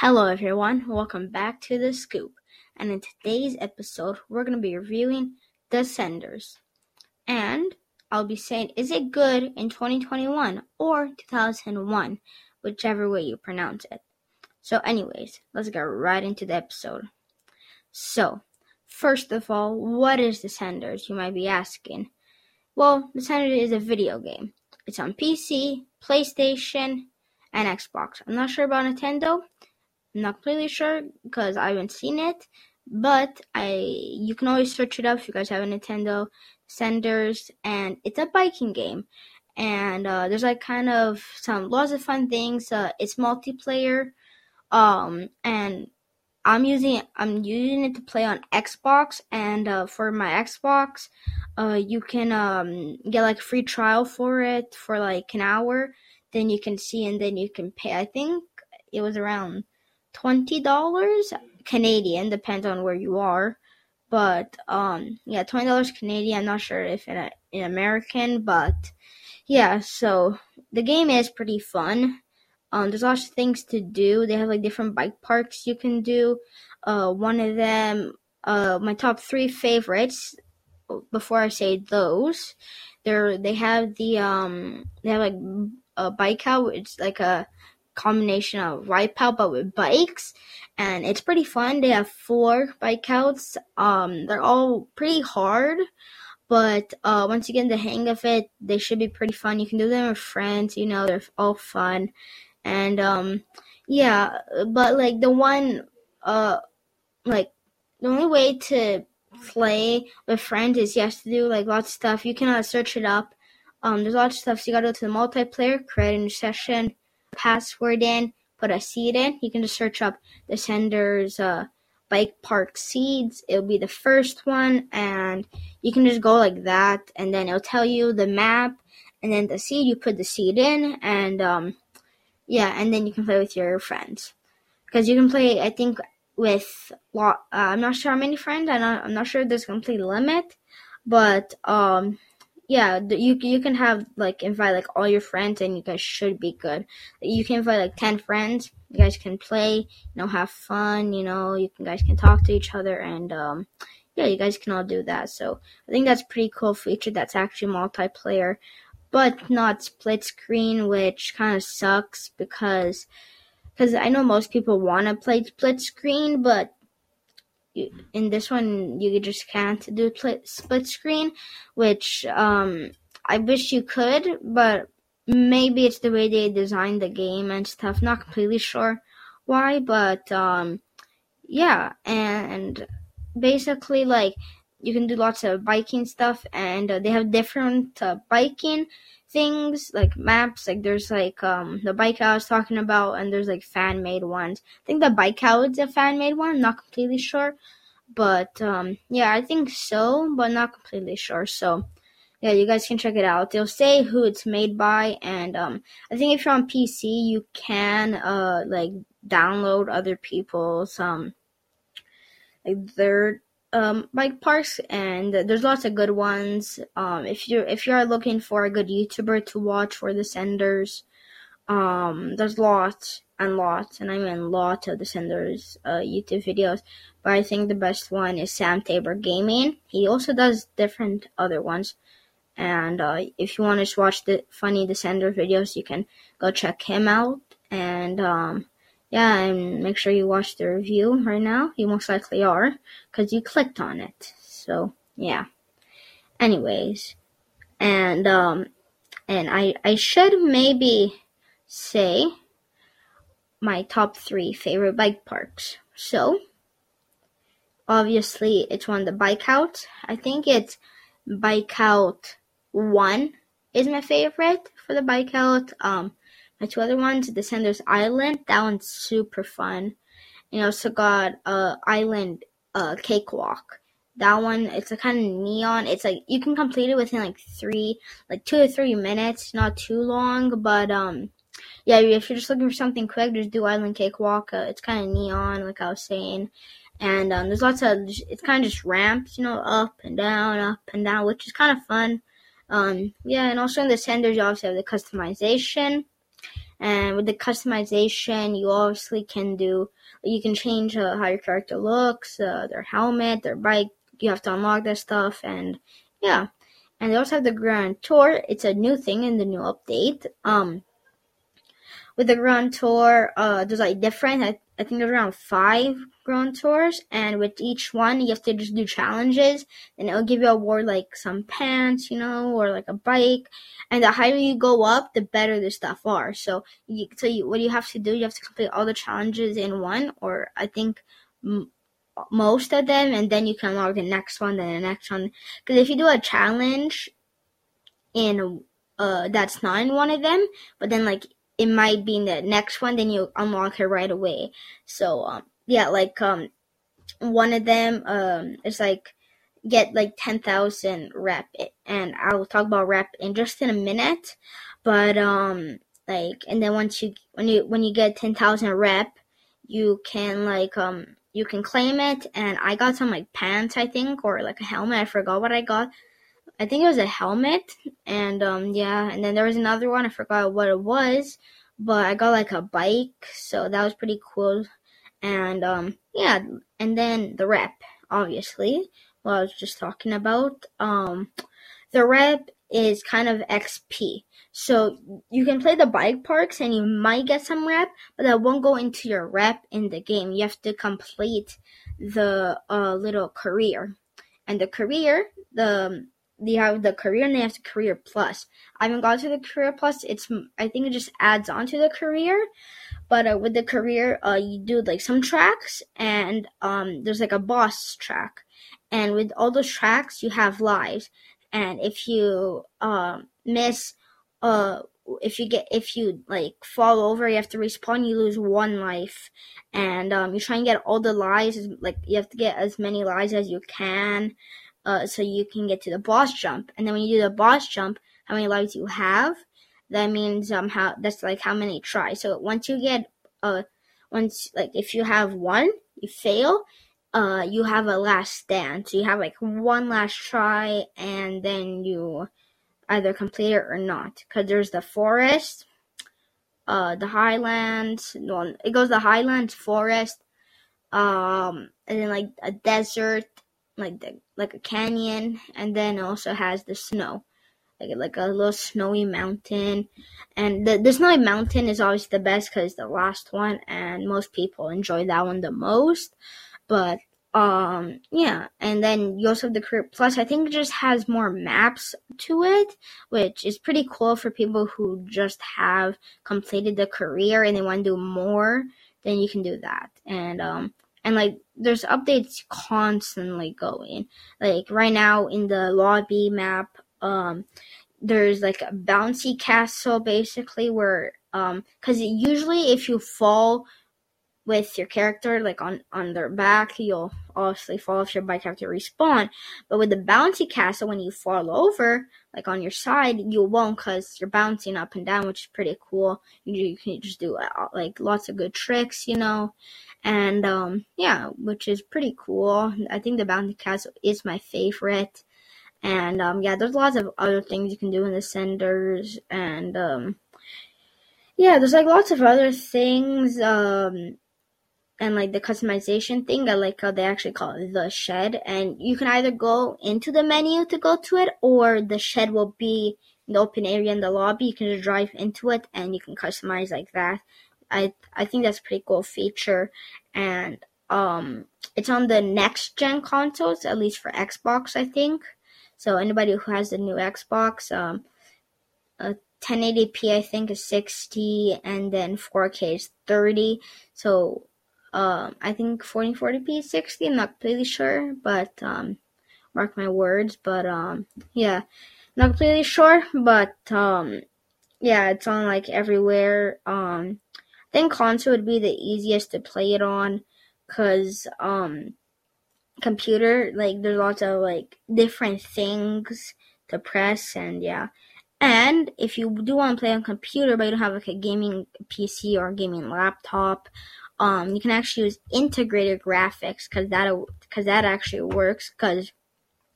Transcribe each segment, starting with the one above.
Hello, everyone. Welcome back to The Scoop. And in today's episode, we're going to be reviewing Descenders. And I'll be saying, is it good in 2021 or 2001, whichever way you pronounce it. So, anyways, let's get right into the episode. So, first of all, what is Descenders, You might be asking. Well, Descenders is a video game. It's on PC, PlayStation, and Xbox. I'm not sure about Nintendo. Not completely sure because I haven't seen it, but I you can always search it up if you guys have a Nintendo Senders, and it's a biking game. And uh, there's like kind of some lots of fun things. Uh, it's multiplayer, um, and I'm using I'm using it to play on Xbox, and uh, for my Xbox, uh, you can um, get like free trial for it for like an hour. Then you can see, and then you can pay. I think it was around twenty dollars Canadian, depends on where you are. But um, yeah, twenty dollars Canadian. I'm not sure if in, a, in American, but yeah. So the game is pretty fun. Um, there's lots of things to do. They have like different bike parks you can do. Uh, one of them, uh, my top three favorites. Before I say those, they're they have the um they have like a bike out. It's like a combination of Wipeout but with bikes, and it's pretty fun. They have four bike outs. Um, they're all pretty hard, but uh, once you get the hang of it, they should be pretty fun. You can do them with friends. You know, they're all fun. And um, yeah, but like the one, uh, like the only way to play with friends is you have to do like lots of stuff. You cannot search it up. Um, there's lots of stuff. So you gotta go to the multiplayer, create a new session, password in, put a seed in. You can just search up Descenders uh, bike park seeds. It'll be the first one, and you can just go like that, and then it'll tell you the map, and then the seed. You put the seed in, and um, yeah, and then you can play with your friends. Because you can play, I think, with lot. Uh, I'm not sure how many friends. Not. I'm not sure there's a complete limit, but um, yeah, you you can have like invite like all your friends, and you guys should be good. You can invite like ten friends. You guys can play, you know, have fun. You know, you can guys can talk to each other, and um, yeah, you guys can all do that. So I think that's pretty cool feature. That's actually multiplayer but not split screen, which kind of sucks because because I know most people want to play split screen, but in this one you just can't do split screen, which um, I wish you could, but maybe it's the way they designed the game and stuff. Not completely sure why, but um, yeah, and basically like you can do lots of biking stuff, and uh, they have different uh, biking things like maps. Like there's like um the bike I was talking about, and there's like fan made ones. I think the bike is a fan made one. Not completely sure, but um yeah, I think so, but not completely sure. So yeah, you guys can check it out. They'll say who it's made by, and um, I think if you're on PC, you can uh like download other people's um like their um, bike parks, and there's lots of good ones. Um, if you if you are looking for a good YouTuber to watch for Descenders, um, there's lots and lots, and I mean lots of Descenders uh, YouTube videos. But I think the best one is Sam Tabor Gaming. He also does different other ones. And uh, if you want to watch the funny Descender videos, you can go check him out. And um, yeah, and make sure you watch the review right now. You most likely are, because you clicked on it. So, yeah. Anyways, and, um, and I, I should maybe say my top three favorite bike parks. So, obviously, it's one the bike outs. I think it's bike out one is my favorite for the bike out. Um, my two other ones, the Descenders Island, that one's super fun. And I also got uh Island uh Cakewalk. That one, it's a kind of neon. It's like you can complete it within like three, like two or three minutes, not too long. But um, yeah, if you're just looking for something quick, just do Island Cakewalk. Uh, it's kind of neon, like I was saying, and um, there's lots of. It's kind of just ramps, you know, up and down, up and down, which is kind of fun. Um, yeah, and also in Descenders, you also have the customization And with the customization, you obviously can do, you can change uh, how your character looks, uh, their helmet, their bike. You have to unlock that stuff, and yeah. And they also have the Grand Tour. It's a new thing in the new update. Um, with the Grand Tour, uh, there's like different. I, think there's around five Grand Tours, and with each one, you have to just do challenges, and it'll give you a award like some pants, you know, or like a bike. And the higher you go up, the better the stuff are. So, you, so you, what you have to do, you have to complete all the challenges in one, or I think m- most of them, and then you can log the next one, then the next one. Because if you do a challenge in uh that's not in one of them, but then like it might be in the next one, then you unlock it right away. So um, yeah, like um, one of them um is like get like ten thousand rep, and I'll talk about rep in just in a minute. But um, like, and then once you when you when you get ten thousand rep, you can like um you can claim it. And I got some like pants, I think, or like a helmet. I forgot what I got. I think it was a helmet, and um yeah, and then there was another one. I forgot what it was, but I got like a bike, so that was pretty cool. And um yeah, and then the rep, obviously, what I was just talking about. Um, the rep is kind of XP. So you can play the bike parks and you might get some rep, but that won't go into your rep in the game. You have to complete the uh, little career. And the career, the you have the career and they have the career plus. I haven't gone to the career plus. It's I think it just adds on to the career. But uh, with the career, uh, you do like some tracks and um, there's like a boss track. And with all those tracks, you have lives. And if you uh, miss, uh, if you get if you like fall over, you have to respawn. You lose one life, and um, you try and get all the lives. Like you have to get as many lives as you can uh, so you can get to the boss jump. And then when you do the boss jump, how many lives you have, that means um how that's like how many tries. So once you get uh once like if you have one, you fail, uh you have a last stand. So you have like one last try and then you either complete it or not. Cause there's the forest, uh the highlands, well, it goes the highlands, forest, um and then like a desert like the, like a canyon, and then also has the snow, like like a little snowy mountain. And the the snowy mountain is always the best because the last one, and most people enjoy that one the most. But um yeah, and then you also have the career plus. I think it just has more maps to it, which is pretty cool for people who just have completed the career and they want to do more. Then you can do that, and um and like there's updates constantly going. Like right now in the lobby map, um, there's like a bouncy castle basically where um, because usually if you fall with your character like on on their back you'll obviously fall off your bike have to respawn but with the bouncy castle when you fall over like on your side you won't because you're bouncing up and down which is pretty cool. You, you can just do uh, like lots of good tricks you know? And um yeah which is pretty cool. I think the bouncy castle is my favorite. And um yeah there's lots of other things you can do in Descenders and um yeah there's like lots of other things um and like the customization thing. I like how they actually call it the shed. And you can either go into the menu to go to it, or the shed will be in the open area in the lobby. You can just drive into it and you can customize like that. I I think that's a pretty cool feature. And um it's on the next gen consoles, at least for Xbox, I think. So anybody who has the new Xbox, um, 1080p I think is 60, and then 4K is 30. So um, I think 1440p 60. I'm not completely sure, but um, mark my words. But um, yeah, not completely sure, but um, yeah, it's on like everywhere. Um, I think console would be the easiest to play it on, cause um, computer like there's lots of like different things to press and yeah. And if you do want to play on computer but you don't have like a gaming PC or a gaming laptop, um, you can actually use integrated graphics because that because that actually works because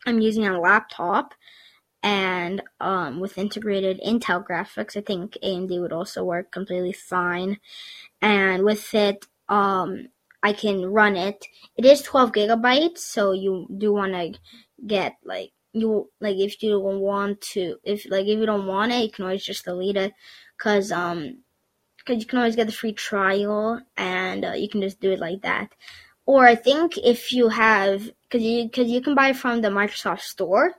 I'm using a laptop and um, with integrated Intel graphics, I think AMD would also work completely fine. And with it, um, I can run it. It is 12 gigabytes, so you do want to get like you like if you don't want to if like if you don't want it, you can always just delete it, cause um, cause you can always get the free trial and uh, you can just do it like that. Or I think if you have, cause you cause you can buy from the Microsoft Store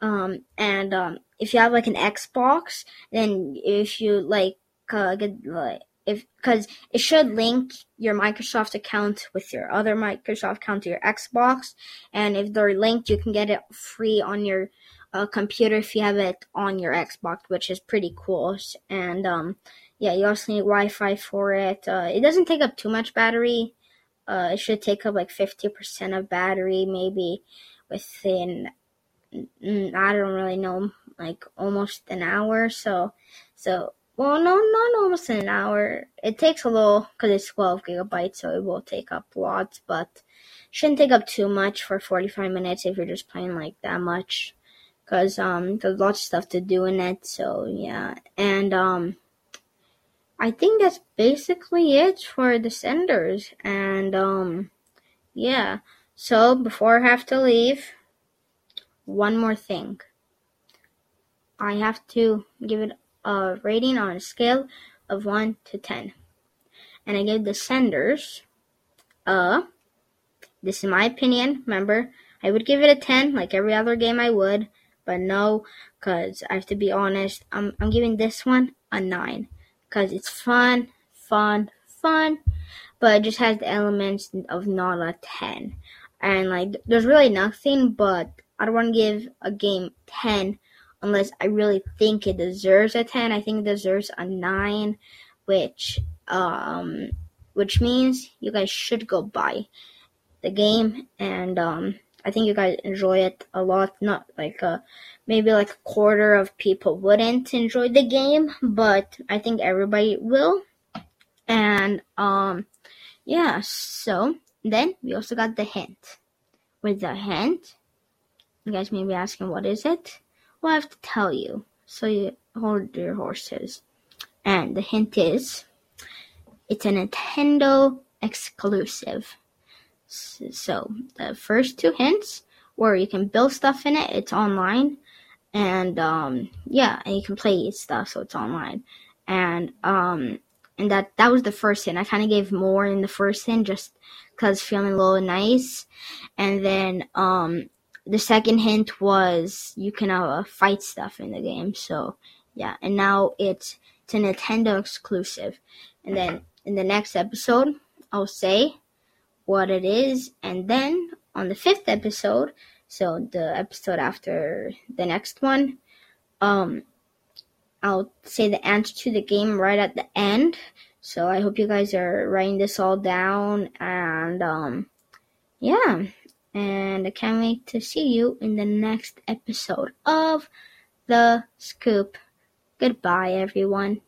um, and um, if you have like an Xbox, then if you like uh, get like if because it should link your Microsoft account with your other Microsoft account to your Xbox, and if they're linked, you can get it free on your uh, computer if you have it on your Xbox, which is pretty cool. And um, yeah, you also need Wi-Fi for it. Uh, it doesn't take up too much battery. Uh, it should take up like fifty percent of battery, maybe within I don't really know, like almost an hour. So, so well, no, not almost an hour. It takes a little because it's 12 gigabytes, so it will take up lots, but shouldn't take up too much for 45 minutes if you're just playing like that much. Cause um, there's lots of stuff to do in it. So yeah, and um, I think that's basically it for Descenders. And um, yeah. So before I have to leave, one more thing. I have to give it a rating on a scale of 1 to 10. And I gave Descenders a, this is my opinion, remember, I would give it a 10 like every other game I would, but no, because I have to be honest, I'm, I'm giving this one a 9. Because it's fun, fun, fun, but it just has the elements of not a 10. And like, there's really nothing but I don't want to give a game 10 unless I really think it deserves a 10. I think it deserves a 9, which um which means you guys should go buy the game and um I think you guys enjoy it a lot. Not like a maybe like a quarter of people wouldn't enjoy the game, but I think everybody will. And um yeah, so then we also got the hint. With the hint, you guys may be asking, what is it? Well, I have to tell you. So you hold your horses. And the hint is, it's a Nintendo exclusive. So the first two hints, where you can build stuff in it, it's online, and um, yeah, and you can play stuff, so it's online. And um, and that that was the first hint. I kind of gave more in the first hint just because feeling a little nice, and then um, the second hint was you can uh, fight stuff in the game. So yeah, and now it's it's a Nintendo exclusive. And then in the next episode, I'll say what it is, and then on the fifth episode, so the episode after the next one, um, I'll say the answer to the game right at the end. So I hope you guys are writing this all down, and um, yeah and I can't wait to see you in the next episode of The Scoop. Goodbye, everyone.